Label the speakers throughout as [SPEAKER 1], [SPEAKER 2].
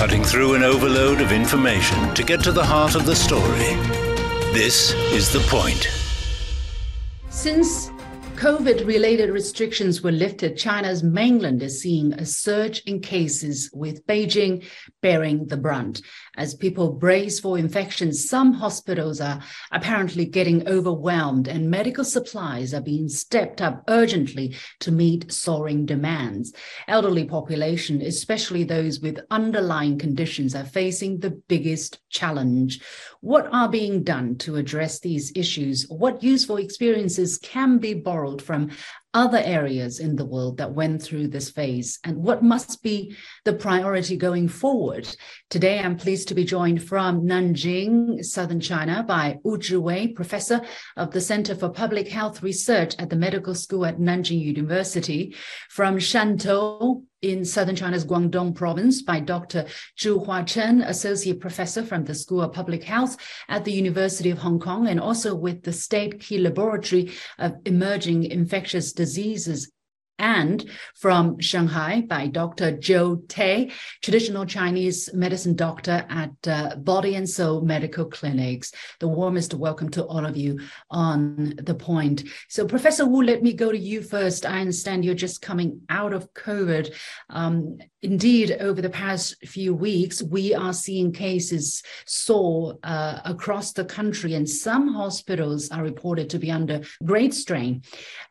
[SPEAKER 1] cutting through an overload of information to get to the heart of the story. This is The Point.
[SPEAKER 2] Since COVID related restrictions were lifted, China's mainland is seeing a surge in cases, with Beijing bearing the brunt. As people brace for infections, some hospitals are apparently getting overwhelmed, and medical supplies are being stepped up urgently to meet soaring demands. Elderly population, especially those with underlying conditions, are facing the biggest challenge. What are being done to address these issues? What useful experiences can be borrowed? from other areas in the world that went through this phase and what must be the priority going forward. Today, I'm pleased to be joined from Nanjing, southern China, by Wu Zhiwei, professor of the Center for Public Health Research at the Medical School at Nanjing University, from Shantou, in southern China's Guangdong province by Dr. Zhu Huachen, associate professor from the School of Public Health at the University of Hong Kong, and also with the State Key Laboratory of Emerging Infectious Diseases and from Shanghai by Dr. Joe Tay, traditional Chinese medicine doctor at uh, Body and Soul Medical Clinics. The warmest welcome to all of you on the point. So, Professor Wu, let me go to you first. I understand you're just coming out of COVID. Um, indeed, over the past few weeks, we are seeing cases soar uh, across the country, and some hospitals are reported to be under great strain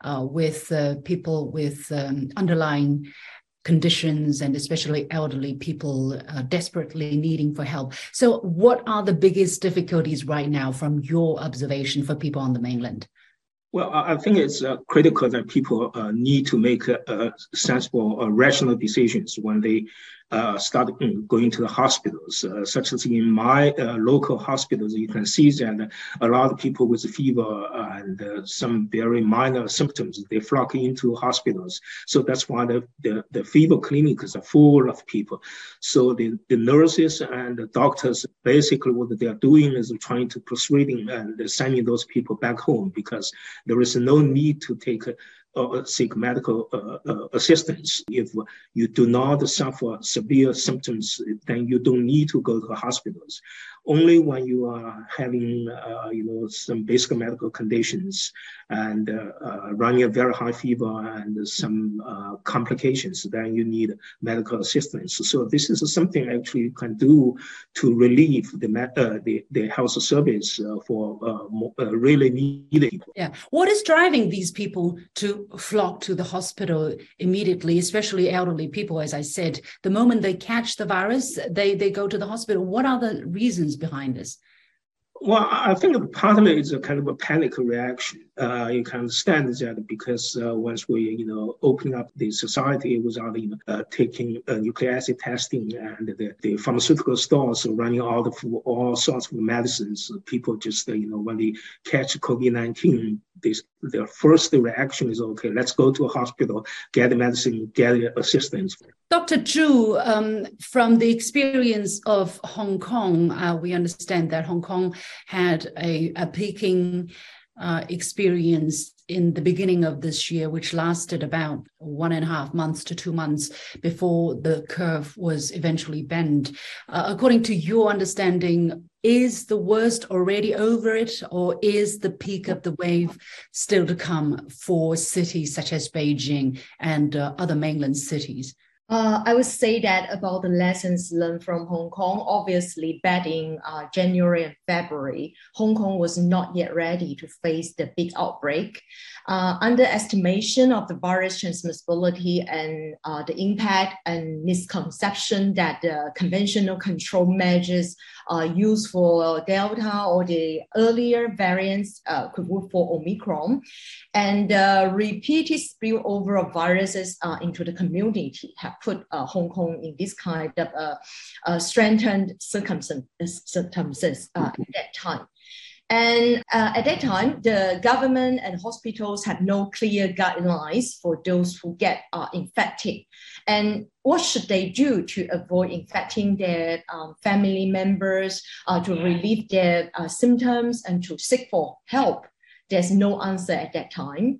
[SPEAKER 2] uh, with uh, people with with um, underlying conditions and especially elderly people uh, desperately needing for help. So, what are the biggest difficulties right now from your observation for people on the mainland?
[SPEAKER 3] Well, I think it's uh, critical that people uh, need to make uh, sensible, rational decisions when they uh, start going to the hospitals, uh, such as in my uh, local hospitals, you can see that a lot of people with fever and uh, some very minor symptoms, they flock into hospitals. So that's why the, the, the fever clinics are full of people. So the, the nurses and the doctors, basically what they are doing is trying to persuading and sending those people back home because there is no need to take or seek medical uh, uh, assistance. If you do not suffer severe symptoms, then you don't need to go to hospitals only when you are having, uh, you know, some basic medical conditions and uh, uh, running a very high fever and some uh, complications, then you need medical assistance. So this is something actually you can do to relieve the uh, the, the health service uh, for really needed people.
[SPEAKER 2] Yeah. What is driving these people to flock to the hospital immediately, especially elderly people? As I said, the moment they catch the virus, they, they go to the hospital. What are the reasons? Reasons behind this?
[SPEAKER 3] Well, I think partly it's a kind of a panic reaction. Uh, you can understand that because uh, once we, you know, open up the society without know, uh, taking uh, nucleic acid testing and the, the pharmaceutical stores running out of all sorts of medicines, people just, uh, you know, when they catch COVID-19, this, their first reaction is, okay, let's go to a hospital, get the medicine, get assistance.
[SPEAKER 2] Dr. Zhu, um, from the experience of Hong Kong, uh, we understand that Hong Kong had a, a peaking uh, experience in the beginning of this year, which lasted about one and a half months to two months before the curve was eventually bent. Uh, according to your understanding, is the worst already over it, or is the peak of the wave still to come for cities such as Beijing and uh, other mainland cities?
[SPEAKER 4] Uh, I would say that about the lessons learned from Hong Kong. Obviously, back in uh, January and February, Hong Kong was not yet ready to face the big outbreak. Uh, underestimation of the virus transmissibility and uh, the impact and misconception that the conventional control measures uh, used for Delta or the earlier variants uh, could work for Omicron, and repeated spillover of viruses into the community have put uh, Hong Kong in this kind of uh, uh, strengthened circumstances at that time. And uh, at that time, the government and hospitals had no clear guidelines for those who get uh, infected. And what should they do to avoid infecting their um, family members, uh, to relieve their symptoms, and to seek for help? There's no answer at that time.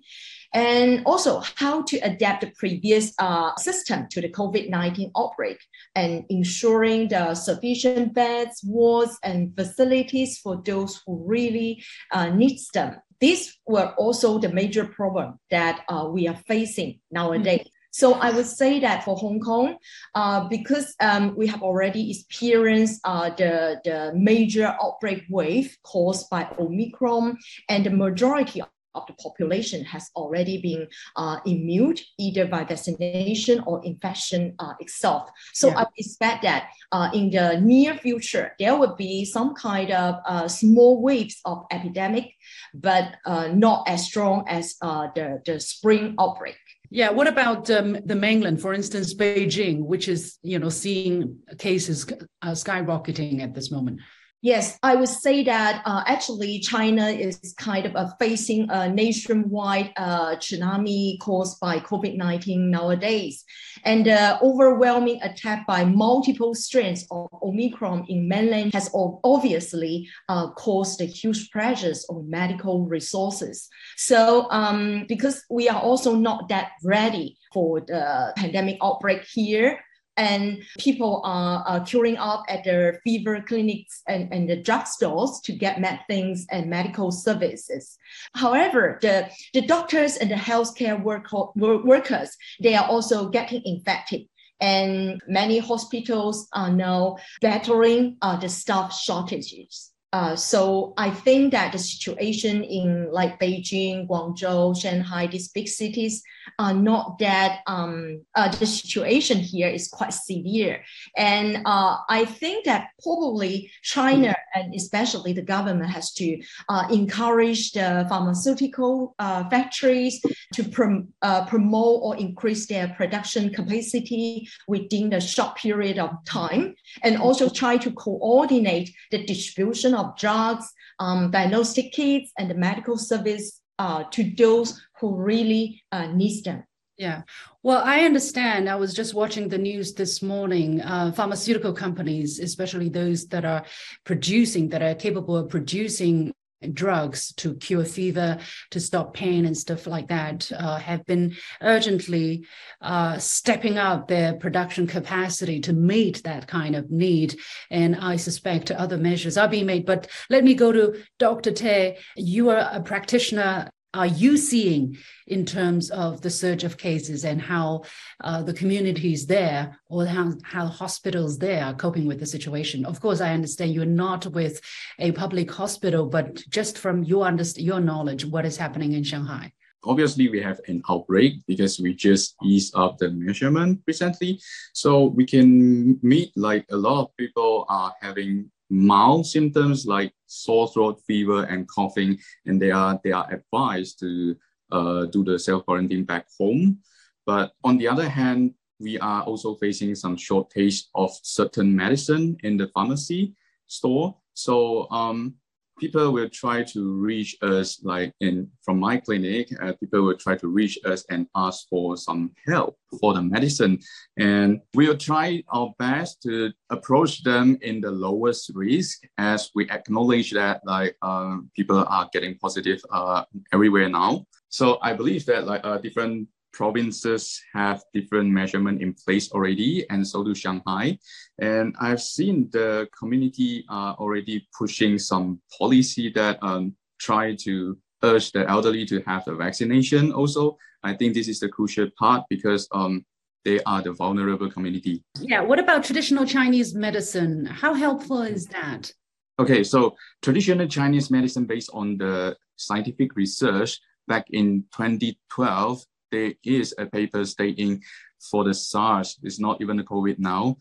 [SPEAKER 4] And also how to adapt the previous uh, system to the COVID-19 outbreak and ensuring the sufficient beds, wards, and facilities for those who really uh, needs them. These were also the major problem that uh, we are facing nowadays. Mm-hmm. So I would say that for Hong Kong, uh, because um, we have already experienced uh, the, the major outbreak wave caused by Omicron, and the majority of the population has already been uh, immune either by vaccination or infection uh, itself. So yeah. I expect that uh, in the near future, there will be some kind of uh, small waves of epidemic, but uh, not as strong as uh, the, the spring outbreak.
[SPEAKER 2] Yeah. What about um, the mainland, for instance, Beijing, which is you know seeing cases uh, skyrocketing at this moment?
[SPEAKER 4] Yes, I would say that uh, actually China is kind of facing a nationwide uh, tsunami caused by COVID 19 nowadays. And the overwhelming attack by multiple strains of Omicron in mainland has obviously uh, caused huge pressures on medical resources. So, um, because we are also not that ready for the pandemic outbreak here, and people are, queuing up at their fever clinics and, and the drugstores to get medicines and medical services. However, the, the doctors and the healthcare work, workers, they are also getting infected and many hospitals are now battling uh, the staff shortages. Uh, so I think that the situation in like Beijing, Guangzhou, Shanghai, these big cities are not that um, uh, the situation here is quite severe. And uh, I think that probably China and especially the government has to uh, encourage the pharmaceutical uh, factories to prom- uh, promote or increase their production capacity within the short period of time and also try to coordinate the distribution of drugs, um, diagnostic kits, and the medical service uh, to those who really uh, need them.
[SPEAKER 2] Yeah. Well, I understand. I was just watching the news this morning. Uh, pharmaceutical companies, especially those that are producing, that are capable of producing drugs to cure fever, to stop pain, and stuff like that, uh, have been urgently uh, stepping up their production capacity to meet that kind of need. And I suspect other measures are being made. But let me go to Dr. Tay. You are a practitioner are you seeing in terms of the surge of cases and how uh, the communities there or how, how hospitals there are coping with the situation? Of course, I understand you're not with a public hospital, but just from your, underst- your knowledge, what is happening in Shanghai?
[SPEAKER 5] Obviously, we have an outbreak because we just eased up the measurement recently. So we can meet like a lot of people are having mild symptoms like sore throat, fever, and coughing, and they are they are advised to uh, do the self quarantine back home. But on the other hand, we are also facing some shortage of certain medicine in the pharmacy store. So um, people will try to reach us like in from my clinic uh, people will try to reach us and ask for some help for the medicine. And we'll try our best to approach them in the lowest risk as we acknowledge that like uh, people are getting positive uh, everywhere now. So i believe that like uh, different provinces have different measurement in place already, and so do Shanghai. And I've seen the community uh, already pushing some policy that um, try to urge the elderly to have the vaccination. Also, I think this is the crucial part because um, they are the vulnerable community.
[SPEAKER 2] Yeah. What about traditional Chinese medicine? How helpful is that?
[SPEAKER 5] Okay, so traditional Chinese medicine based on the scientific research back in 2012 there is a paper stating for the SARS, it's not even the COVID now.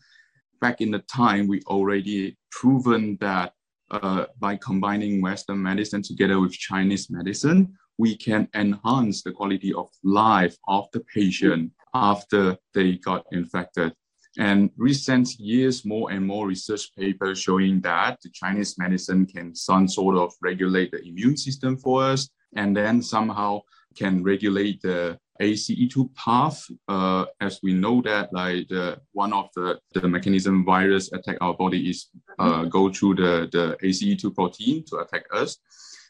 [SPEAKER 5] Back in the time, we already proven that uh, by combining Western medicine together with Chinese medicine, we can enhance the quality of life of the patient after they got infected. And recent years, more and more research papers showing that the Chinese medicine can some sort of regulate the immune system for us, and then somehow can regulate the ACE2 path, uh, as we know that like the, one of the, the mechanism virus attack our body is uh, go through the, the ACE2 protein to attack us.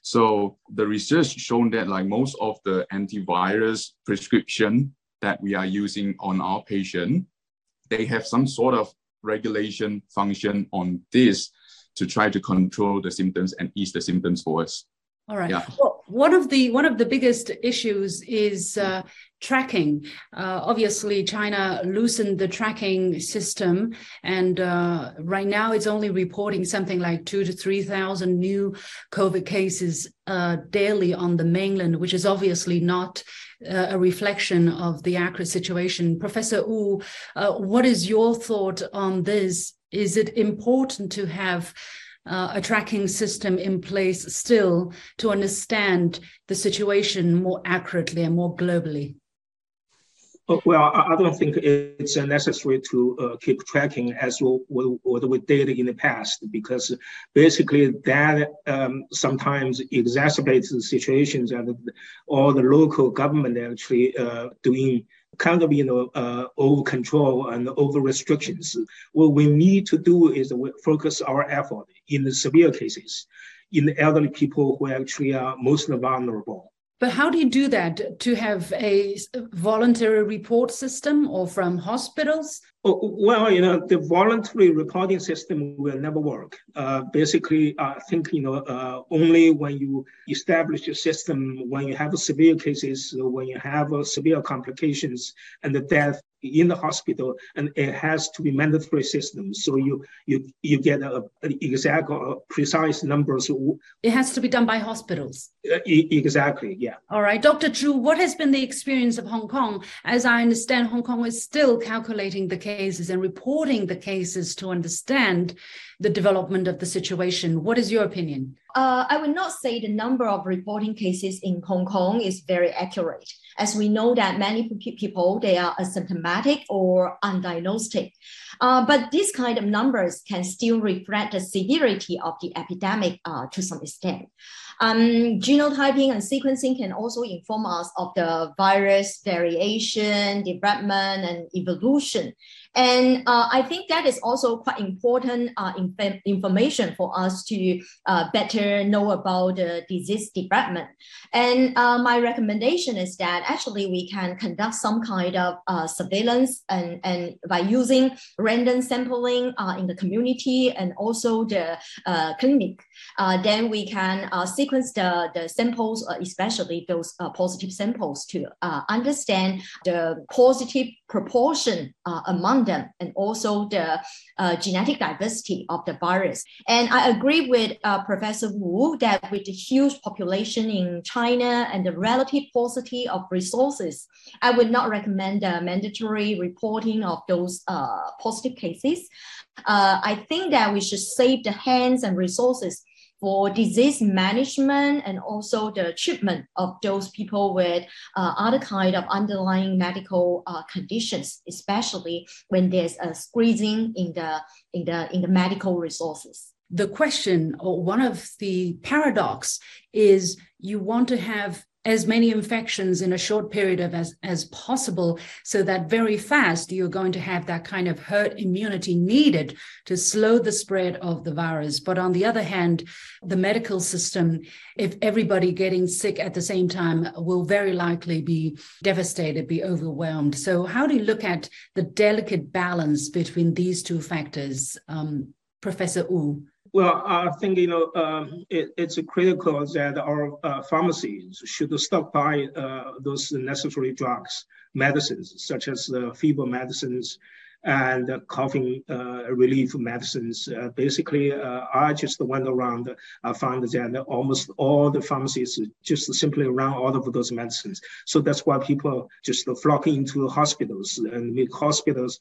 [SPEAKER 5] So the research shown that like most of the antivirus prescription that we are using on our patient, they have some sort of regulation function on this to try to control the symptoms and ease the symptoms for us.
[SPEAKER 2] All right. Yeah. Well, one of the one of the biggest issues is uh, tracking. Uh, obviously, China loosened the tracking system, and uh, right now it's only reporting something like two to three thousand new COVID cases uh, daily on the mainland, which is obviously not uh, a reflection of the accurate situation. Professor Wu, uh, what is your thought on this? Is it important to have uh, a tracking system in place still to understand the situation more accurately and more globally?
[SPEAKER 3] Oh, well, I don't think it's necessary to uh, keep tracking as what we did in the past, because basically that um, sometimes exacerbates the situations and all the local government actually uh, doing kind of you know uh, over control and over restrictions. What we need to do is focus our effort in the severe cases, in the elderly people who actually are most vulnerable.
[SPEAKER 2] But how do you do that? To have a voluntary report system or from hospitals?
[SPEAKER 3] Oh, well, you know, the voluntary reporting system will never work. Uh, basically, I think, you know, uh, only when you establish a system, when you have severe cases, when you have uh, severe complications and the death, in the hospital, and it has to be mandatory system. So you you you get a, a exact or precise numbers.
[SPEAKER 2] It has to be done by hospitals.
[SPEAKER 3] Uh, exactly. Yeah.
[SPEAKER 2] All right, Dr. Zhu, what has been the experience of Hong Kong? As I understand, Hong Kong is still calculating the cases and reporting the cases to understand the development of the situation. What is your opinion?
[SPEAKER 4] Uh, I would not say the number of reporting cases in Hong Kong is very accurate, as we know that many people they are asymptomatic or undiagnosed. Uh, but these kind of numbers can still reflect the severity of the epidemic uh, to some extent. Um, genotyping and sequencing can also inform us of the virus variation, development, and evolution. And uh, I think that is also quite important uh, inf- information for us to uh, better know about the disease development. And uh, my recommendation is that actually we can conduct some kind of uh, surveillance and, and by using random sampling uh, in the community and also the clinic. Then we can sequence the, the samples, especially those positive samples, to understand the positive proportion among them and also the uh, genetic diversity of the virus. And I agree with uh, Professor Wu that with the huge population in China and the relative paucity of resources, I would not recommend the mandatory reporting of those uh, positive cases. Uh, I think that we should save the hands and resources for disease management and also the treatment of those people with uh, other kind of underlying medical uh, conditions, especially when there's a squeezing in the in the in the medical resources.
[SPEAKER 2] The question, or one of the paradox, is you want to have as many infections in a short period of as, as possible so that very fast you're going to have that kind of herd immunity needed to slow the spread of the virus. But on the other hand the medical system if everybody getting sick at the same time will very likely be devastated be overwhelmed. So how do you look at the delicate balance between these two factors um, professor wu
[SPEAKER 3] well, I think you know um, it, it's critical that our uh, pharmacies should stockpile uh, those necessary drugs, medicines such as uh, fever medicines, and coughing uh, relief medicines. Uh, basically, uh, I just went around, I found that almost all the pharmacies just simply run out of those medicines. So that's why people just flock into hospitals and make hospitals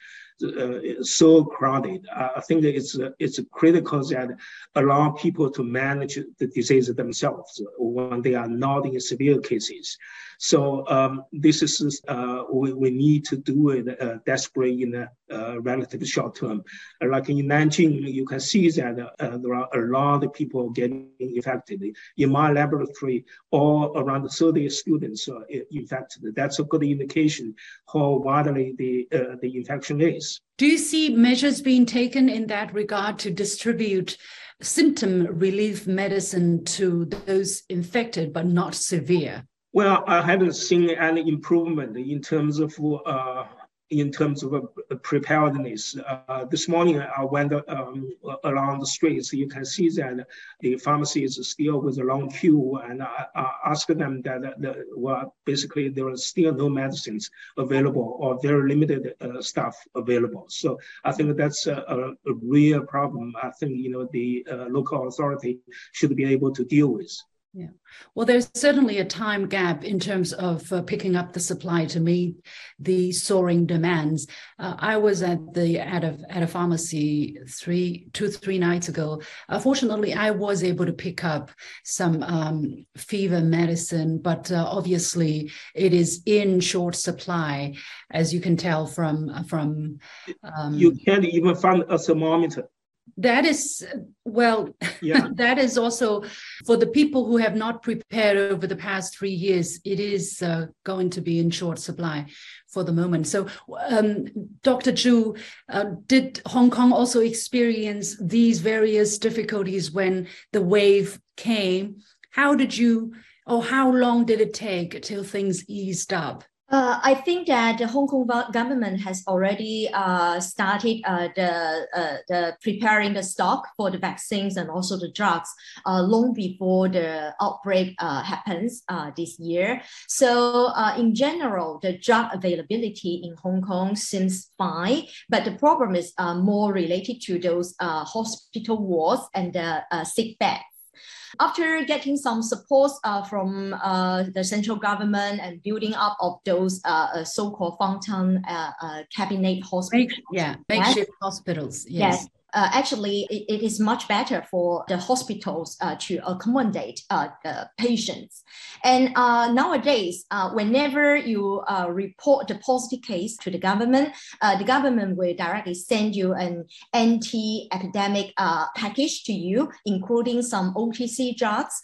[SPEAKER 3] so crowded. I think it's it's critical that allow people to manage the disease themselves when they are not in severe cases. So um, this is uh, we, we need to do it uh, desperately in a uh, relatively short term. like in Nanjing, you can see that uh, there are a lot of people getting infected. In my laboratory, all around 30 students are infected. That's a good indication how widely the uh, the infection is.
[SPEAKER 2] Do you see measures being taken in that regard to distribute symptom relief medicine to those infected but not severe?
[SPEAKER 3] Well, I haven't seen any improvement in terms of uh, in terms of uh, preparedness. Uh, this morning, I went um, along the streets. You can see that the pharmacy is still with a long queue, and I, I asked them that, that well, basically there are still no medicines available or very limited uh, stuff available. So I think that's a, a, a, real problem. I think you know the uh, local authority should be able to deal with.
[SPEAKER 2] Yeah. Well, there's certainly a time gap in terms of uh, picking up the supply to meet the soaring demands. Uh, I was at the at a at a pharmacy three two three nights ago. Uh, fortunately, I was able to pick up some um, fever medicine, but uh, obviously it is in short supply, as you can tell from from.
[SPEAKER 3] Um, you can't even find a thermometer
[SPEAKER 2] that is well yeah. that is also for the people who have not prepared over the past three years it is uh, going to be in short supply for the moment. So um, dr zhu uh, did hong kong also experience these various difficulties when the wave came? How did you or how long did it take till things eased up
[SPEAKER 4] uh, I think that the Hong Kong government has already uh, started uh, the, uh, the preparing the stock for the vaccines and also the drugs uh, long before the outbreak uh, happens this year. So in general, the drug availability in Hong Kong seems fine, but the problem is more related to those hospital wards and the sick beds. After getting some support uh, from uh, the central government and building up of those uh, so-called uh, uh, cabinet hospitals.
[SPEAKER 2] Make, yeah, makeshift yes. hospitals. yes. yes
[SPEAKER 4] uh, actually it, it is much better for the hospitals uh, to accommodate uh, the patients. And uh, nowadays, uh, whenever you report the positive case to the government, the government will directly send you an anti-epidemic package to you, including some OTC drugs,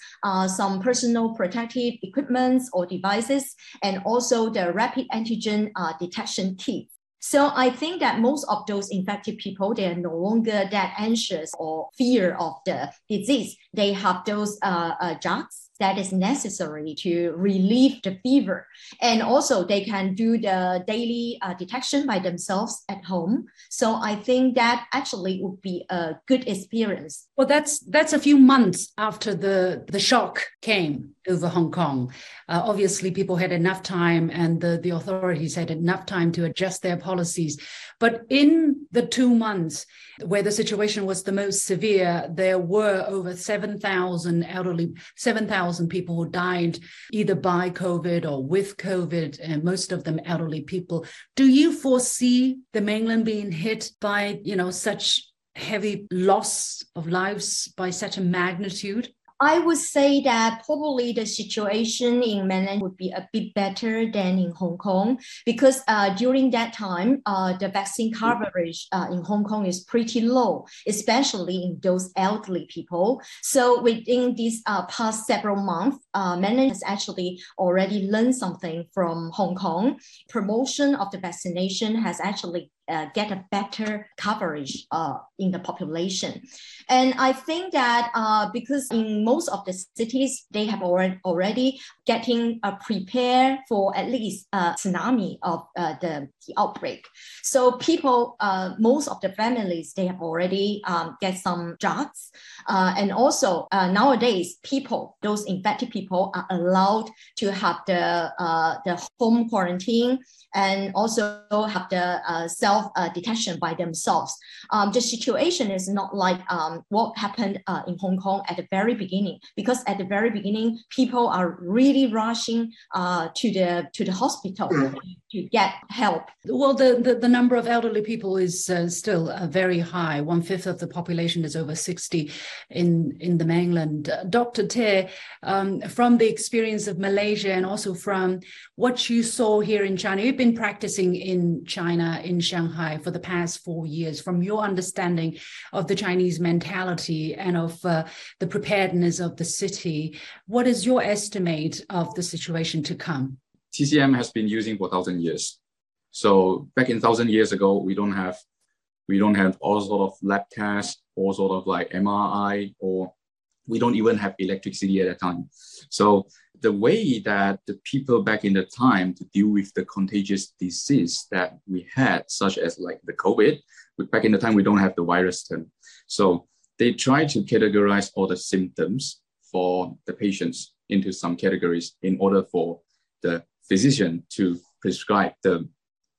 [SPEAKER 4] some personal protective equipments or devices, and also the rapid antigen detection kits. So I think that most of those infected people, they are no longer that anxious or fear of the disease. They have those uh, uh, drugs that is necessary to relieve the fever. And also they can do the daily uh, detection by themselves at home. So I think that actually would be a good experience.
[SPEAKER 2] Well, that's that's a few months after the, the shock came over Hong Kong. Uh, obviously, people had enough time and the, the authorities had enough time to adjust their policies. But in the two months where the situation was the most severe, there were over 7,000 elderly, 7,000 1,000 people who died either by COVID or with COVID, and most of them elderly people. Do you foresee the mainland being hit by, you know, such heavy loss of lives by such a magnitude?
[SPEAKER 4] I would say that probably the situation in mainland would be a bit better than in Hong Kong because uh, during that time, uh, the vaccine coverage uh, in Hong Kong is pretty low, especially in those elderly people. So within these uh, past several months, uh, mainland has actually already learned something from Hong Kong. Promotion of the vaccination has actually uh, get a better coverage uh, in the population. And I think that uh, because in most of the cities, they have already, already getting uh, prepared for at least a tsunami of uh, the, the outbreak. So people, uh, most of the families, they have already um, get some jobs. Uh, and also nowadays, people, those infected people are allowed to have the, the home quarantine and also have the self self uh, detection by themselves. Um, the situation is not like um, what happened uh, in Hong Kong at the very beginning, because at the very beginning, people are really rushing uh, to the to the hospital mm. To get help.
[SPEAKER 2] Well, the, the, the number of elderly people is uh, still uh, very high. One fifth of the population is over 60 in, in the mainland. Uh, Dr. Tay, um, from the experience of Malaysia and also from what you saw here in China, you've been practicing in China, in Shanghai for the past four years, from your understanding of the Chinese mentality and of uh, the preparedness of the city, what is your estimate of the situation to come?
[SPEAKER 5] TCM has been using for thousand years. So back in thousand years ago, we don't have We don't have all sort of lab tests all sort of like MRI, or we don't even have electricity at that time. So the way that the people back in the time to deal with the contagious disease that we had, such as like the COVID, back in the time we don't have the virus term. So they try to categorize all the symptoms for the patients into some categories in order for the physician to prescribe the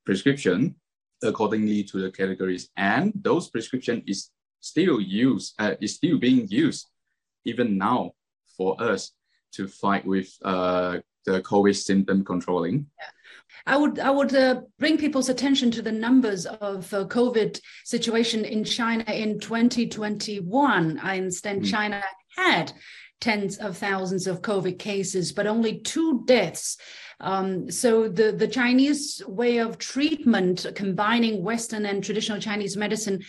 [SPEAKER 5] prescription accordingly to the categories. And those prescription is still used, uh, is still being used even now for us to fight with uh, the COVID symptom controlling.
[SPEAKER 2] Yeah. I would I would uh, bring people's attention to the numbers of uh, COVID situation in China in 2021. I understand mm. China had tens of thousands of COVID cases, but only two deaths. Um, so the, the Chinese way of treatment, combining Western and traditional Chinese medicine,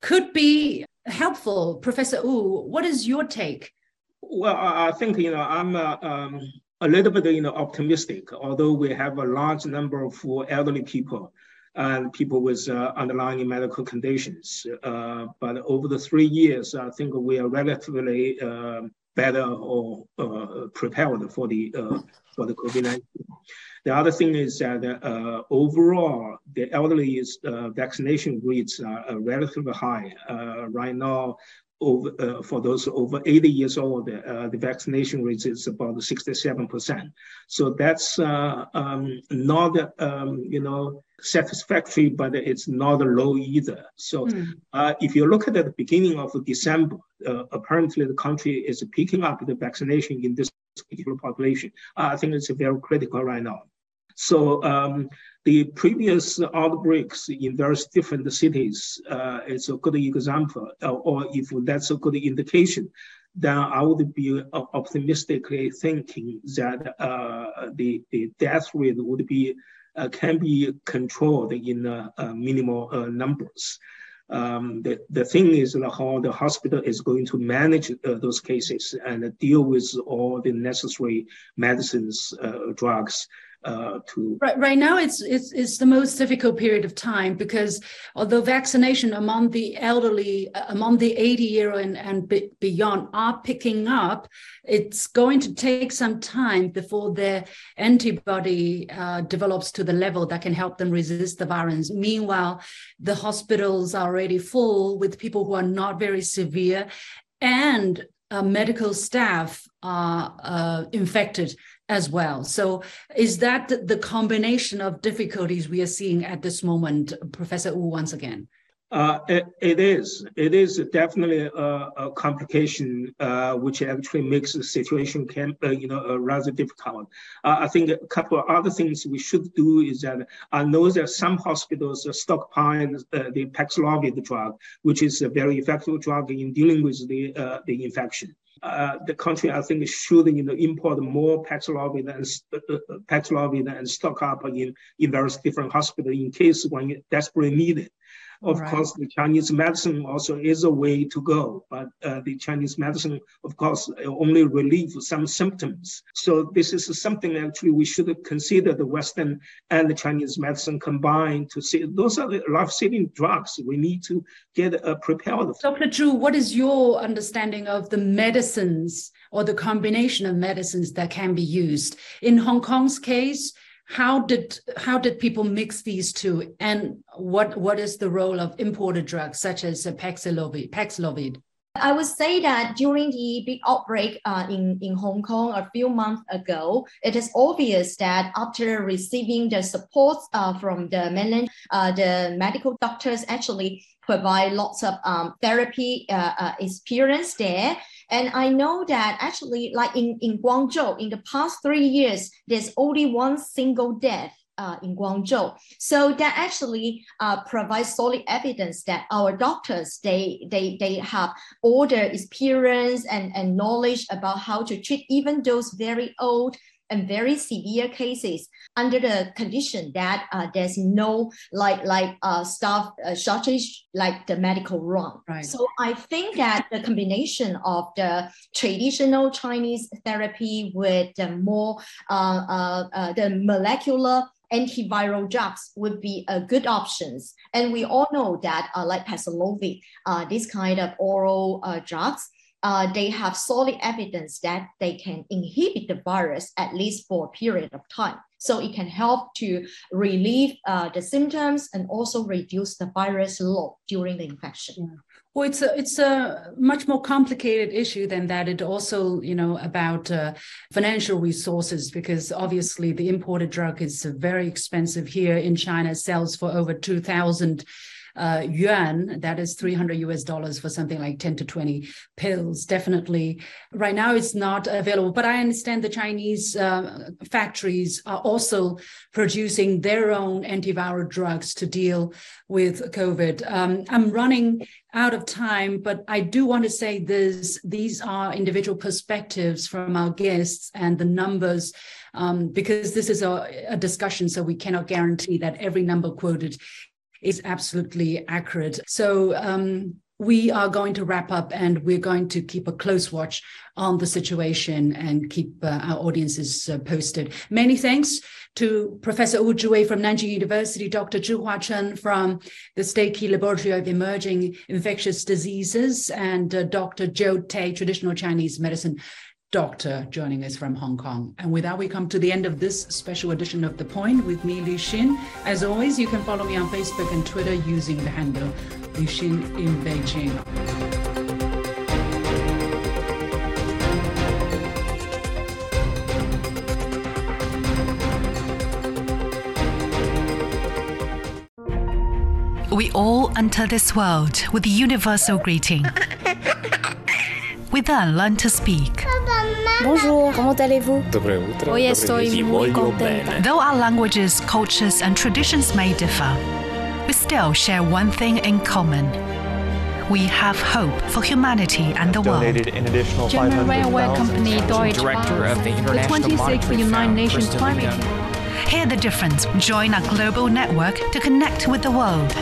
[SPEAKER 2] could be helpful. Professor Wu, what is your take?
[SPEAKER 3] Well, I think you know I'm uh, um, a little bit you know optimistic. Although we have a large number of elderly people and people with uh, underlying medical conditions, uh, but over the three years, I think we are relatively um, better or uh, prepared for the uh, for the COVID-19. The other thing is that uh, overall, the elderly vaccination rates are relatively high. right now, over, uh, for those over 80 years old, uh, the vaccination rate is about 67%. So that's uh, um, not, um, you know, satisfactory, but it's not low either. So mm. if you look at the beginning of December, uh, apparently the country is picking up the vaccination in this particular population. I think it's very critical right now. So um, the previous outbreaks in various different cities uh, is a good example, uh, or if that's a good indication, then I would be uh, optimistically thinking that uh, the, the death rate would be uh, can be controlled in uh, minimal numbers. Um, the, the thing is how the hospital is going to manage uh, those cases and deal with all the necessary medicines, uh, drugs, uh, to
[SPEAKER 2] right, right now it's, it's it's the most difficult period of time because although vaccination among the elderly uh, among the 80 year and, and beyond are picking up it's going to take some time before their antibody uh, develops to the level that can help them resist the virus. Meanwhile the hospitals are already full with people who are not very severe and uh, medical staff are uh, infected as well. So, is that the combination of difficulties we are seeing at this moment, Professor Wu, once again?
[SPEAKER 3] Uh, it, it is. It is definitely a, a complication, uh, which actually makes the situation can, uh, you know, uh, rather difficult. Uh, I think a couple of other things we should do is that I know that some hospitals stockpile uh, the Paxlovid drug, which is a very effective drug in dealing with the the infection uh, the country, I think, should you know import more Paxlovid and uh, uh, Paxlovid and stock up in, in various different hospitals in case when desperately needed. Of right. course, the Chinese medicine also is a way to go, but uh, the Chinese medicine, of course, only relieve some symptoms. So this is something actually we should consider the Western and the Chinese medicine combined to see those are the life-saving drugs we need to get uh, prepared.
[SPEAKER 2] Dr. Zhu, what is your understanding of the medicines or the combination of medicines that can be used? In Hong Kong's case, how did how did people mix these two and what what is the role of imported drugs such as Paxlovid Paxlovid
[SPEAKER 4] I would say that during the big outbreak uh, in, in Hong Kong a few months ago, it is obvious that after receiving the support uh, from the mainland, uh, the medical doctors actually provide lots of um, therapy uh, uh, experience there. And I know that actually, like in, in Guangzhou, in the past three years, there's only one single death uh, in Guangzhou. So that actually uh, provides solid evidence that our doctors they they they have all the experience and, and knowledge about how to treat even those very old and very severe cases under the condition that uh, there's no like like uh, staff uh, shortage like the medical run. Right. So I think that the combination of the traditional Chinese therapy with the more uh, uh, uh, the molecular antiviral drugs would be a good options. And we all know that uh, like Paxlovid, uh, this kind of oral uh, drugs, uh, they have solid evidence that they can inhibit the virus at least for a period of time. So it can help to relieve uh, the symptoms and also reduce the virus load during the infection.
[SPEAKER 2] Yeah. Well, it's a it's a much more complicated issue than that. It also, you know, about uh, financial resources because obviously the imported drug is very expensive here in China. Sells for over two thousand uh, yuan, that is 300 US dollars for something like 10 to 20 pills. Definitely. Right now, it's not available, but I understand the Chinese uh, factories are also producing their own antiviral drugs to deal with COVID. Um, I'm running out of time, but I do want to say this these are individual perspectives from our guests and the numbers. Um, because this is a, a discussion, so we cannot guarantee that every number quoted is absolutely accurate. So um, we are going to wrap up and we're going to keep a close watch on the situation and keep uh, our audiences uh, posted. Many thanks to Professor Wu Zhiwei from Nanjing University, Dr. Zhu Huachen from the State Key Laboratory of Emerging Infectious Diseases, and uh, Dr. Joe Tay, Traditional Chinese Medicine doctor joining us from Hong Kong. And with that, we come to the end of this special edition of The Point with me, Liu Xin. As always, you can follow me on Facebook and Twitter using the handle Liu Xin in Beijing.
[SPEAKER 6] We all enter this world with a universal greeting. We then learn to speak.
[SPEAKER 7] Bonjour, comment allez-vous?
[SPEAKER 8] Hoy estoy muy contenta.
[SPEAKER 6] Though our languages, cultures, and traditions may differ, we still share one thing in common. We have hope for humanity and the world.
[SPEAKER 9] an additional
[SPEAKER 8] German railway company Deutsche
[SPEAKER 10] Director
[SPEAKER 8] Bahn,
[SPEAKER 10] of the
[SPEAKER 8] the
[SPEAKER 10] International
[SPEAKER 8] 26th United Nations
[SPEAKER 10] Kristen
[SPEAKER 8] Climate
[SPEAKER 10] Liang.
[SPEAKER 6] Hear the difference. Join our global network to connect with the world.